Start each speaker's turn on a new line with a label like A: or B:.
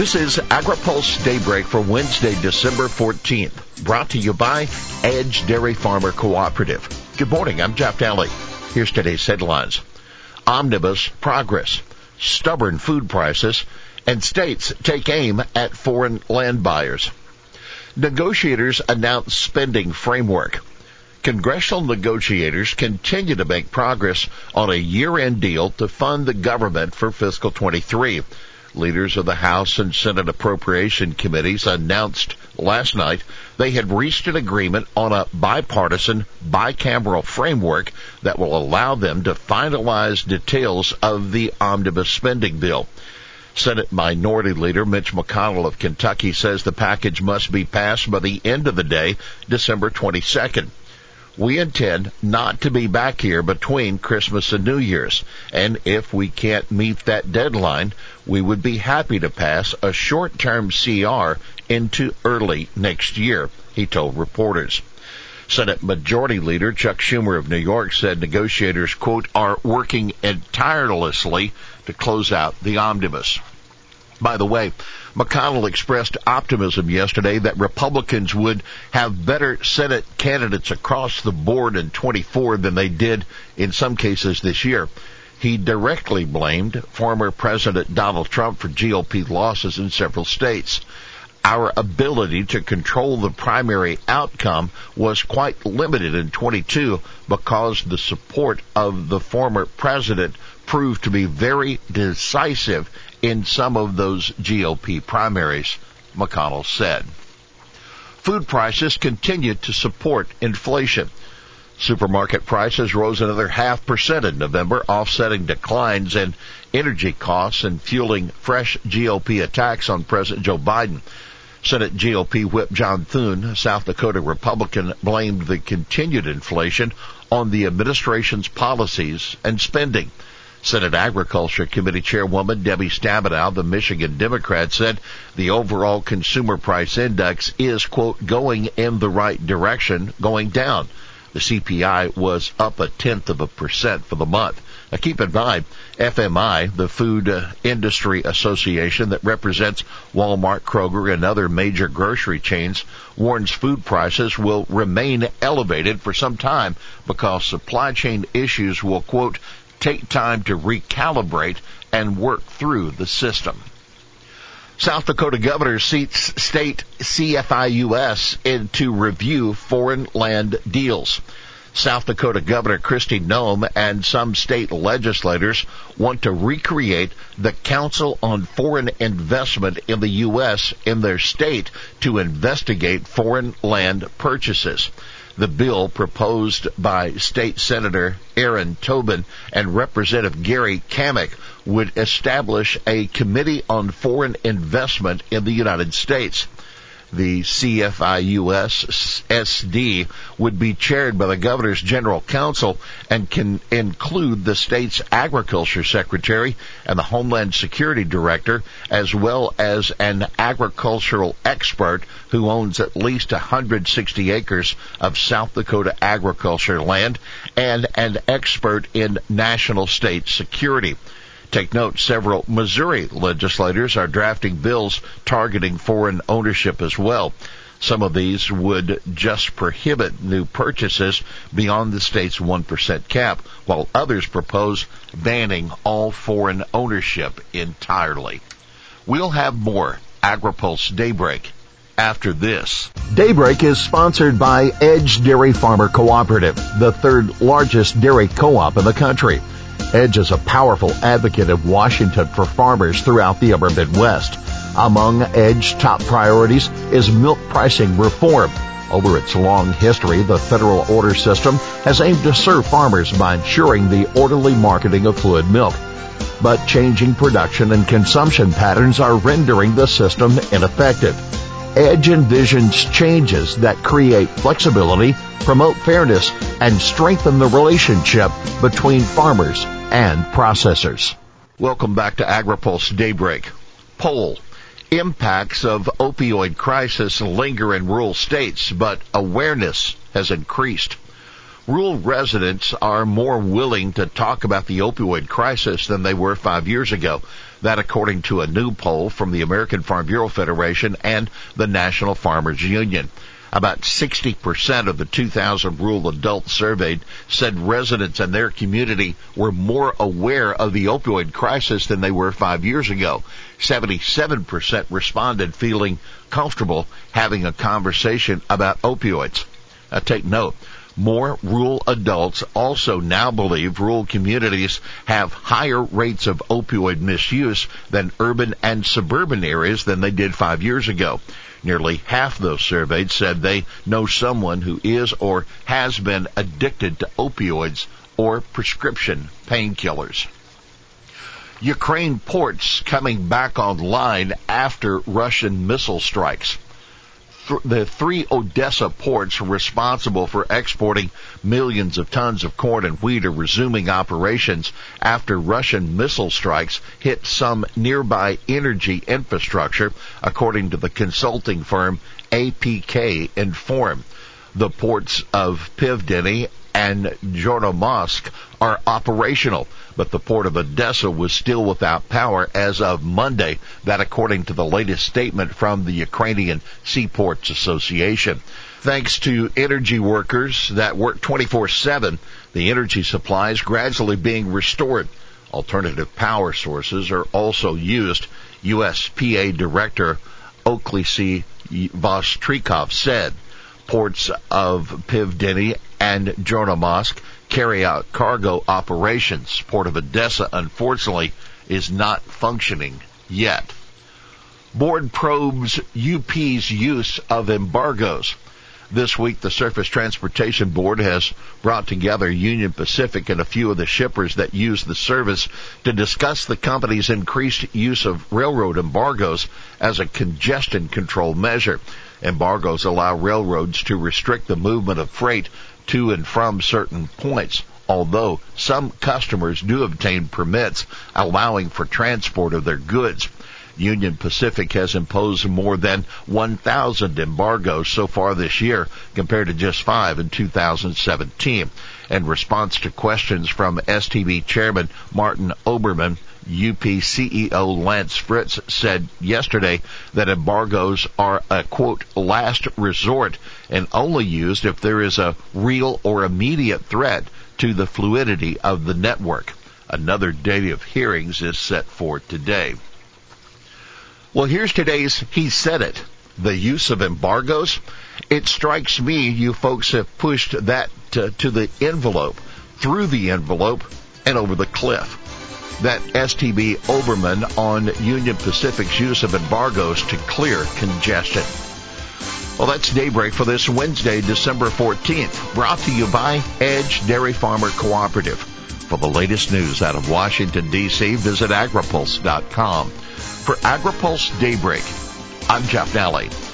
A: This is AgriPulse Daybreak for Wednesday, December 14th, brought to you by Edge Dairy Farmer Cooperative. Good morning, I'm Jeff Nalley. Here's today's headlines. Omnibus progress, stubborn food prices, and states take aim at foreign land buyers. Negotiators announce spending framework. Congressional negotiators continue to make progress on a year-end deal to fund the government for fiscal 23. Leaders of the House and Senate Appropriation Committees announced last night they had reached an agreement on a bipartisan, bicameral framework that will allow them to finalize details of the omnibus spending bill. Senate Minority Leader Mitch McConnell of Kentucky says the package must be passed by the end of the day, December 22nd. We intend not to be back here between Christmas and New Year's, and if we can't meet that deadline, we would be happy to pass a short-term CR into early next year, he told reporters. Senate Majority Leader Chuck Schumer of New York said negotiators, quote, are working tirelessly to close out the omnibus. By the way, McConnell expressed optimism yesterday that Republicans would have better Senate candidates across the board in 24 than they did in some cases this year. He directly blamed former President Donald Trump for GOP losses in several states. Our ability to control the primary outcome was quite limited in 22 because the support of the former president proved to be very decisive in some of those GOP primaries, McConnell said. Food prices continue to support inflation. Supermarket prices rose another half percent in November, offsetting declines in energy costs and fueling fresh GOP attacks on President Joe Biden. Senate GOP Whip John Thune, South Dakota Republican, blamed the continued inflation on the administration's policies and spending. Senate Agriculture Committee Chairwoman Debbie Stabenow, the Michigan Democrat, said the overall consumer price index is, quote, going in the right direction, going down. The CPI was up a tenth of a percent for the month. Now keep in mind, FMI, the Food Industry Association that represents Walmart, Kroger, and other major grocery chains, warns food prices will remain elevated for some time because supply chain issues will, quote, take time to recalibrate and work through the system. South Dakota governor seats state CFIUS into review foreign land deals. South Dakota Governor Kristi Noem and some state legislators want to recreate the Council on Foreign Investment in the U.S. in their state to investigate foreign land purchases. The bill proposed by State Senator Erin Tobin and Representative Gary Cammack would establish a Committee on Foreign Investment in the United States. The CFIUS SD would be chaired by the Governor's General Counsel and can include the state's Agriculture Secretary and the Homeland Security Director, as well as an agricultural expert who owns at least 160 acres of South Dakota agriculture land and an expert in national state security. Take note, several Missouri legislators are drafting bills targeting foreign ownership as well. Some of these would just prohibit new purchases beyond the state's 1% cap, while others propose banning all foreign ownership entirely. We'll have more AgriPulse Daybreak after this.
B: Daybreak is sponsored by Edge Dairy Farmer Cooperative, the third largest dairy co-op in the country. Edge is a powerful advocate of Washington for farmers throughout the upper Midwest. Among Edge's top priorities is milk pricing reform. Over its long history, the federal order system has aimed to serve farmers by ensuring the orderly marketing of fluid milk. But changing production and consumption patterns are rendering the system ineffective. Edge envisions changes that create flexibility, promote fairness, and strengthen the relationship between farmers and processors.
A: Welcome back to AgriPulse Daybreak. Poll. Impacts of opioid crisis linger in rural states, but awareness has increased. Rural residents are more willing to talk about the opioid crisis than they were five years ago. That according to a new poll from the American Farm Bureau Federation and the National Farmers Union. About 60% of the 2,000 rural adults surveyed said residents in their community were more aware of the opioid crisis than they were five years ago. 77% responded feeling comfortable having a conversation about opioids. Now take note. More rural adults also now believe rural communities have higher rates of opioid misuse than urban and suburban areas than they did five years ago. Nearly half those surveyed said they know someone who is or has been addicted to opioids or prescription painkillers. Ukraine ports coming back online after Russian missile strikes the three Odessa ports responsible for exporting millions of tons of corn and wheat are resuming operations after Russian missile strikes hit some nearby energy infrastructure, according to the consulting firm APK Inform. The ports of Pivdeny and Chornomorsk are operational, but the port of Odessa was still without power as of Monday. That according to the latest statement from the Ukrainian Seaports Association. Thanks to energy workers that work 24-7, the energy supply is gradually being restored. Alternative power sources are also used, USPA Director Oleksiy Vostrikov said. Ports of Pivdeny and Chornomorsk carry out cargo operations. Port of Odessa, unfortunately, is not functioning yet. Board probes UP's use of embargoes. This week, the Surface Transportation Board has brought together Union Pacific and a few of the shippers that use the service to discuss the company's increased use of railroad embargoes as a congestion control measure. Embargoes allow railroads to restrict the movement of freight to and from certain points, although some customers do obtain permits allowing for transport of their goods. Union Pacific has imposed more than 1,000 embargoes so far this year compared to just five in 2017. In response to questions from STB Chairman Martin Oberman, UP CEO Lance Fritz said yesterday that embargoes are a quote last resort and only used if there is a real or immediate threat to the fluidity of the network. Another day of hearings is set for today. Well, here's today's He Said It. The use of embargoes. It strikes me you folks have pushed that to, to the envelope, through the envelope, and over the cliff. That STB Oberman on Union Pacific's use of embargoes to clear congestion. Well, that's daybreak for this Wednesday, December 14th, brought to you by Edge Dairy Farmer Cooperative. For the latest news out of Washington, D.C., visit agripulse.com. For AgriPulse Daybreak, I'm Jeff Nalley.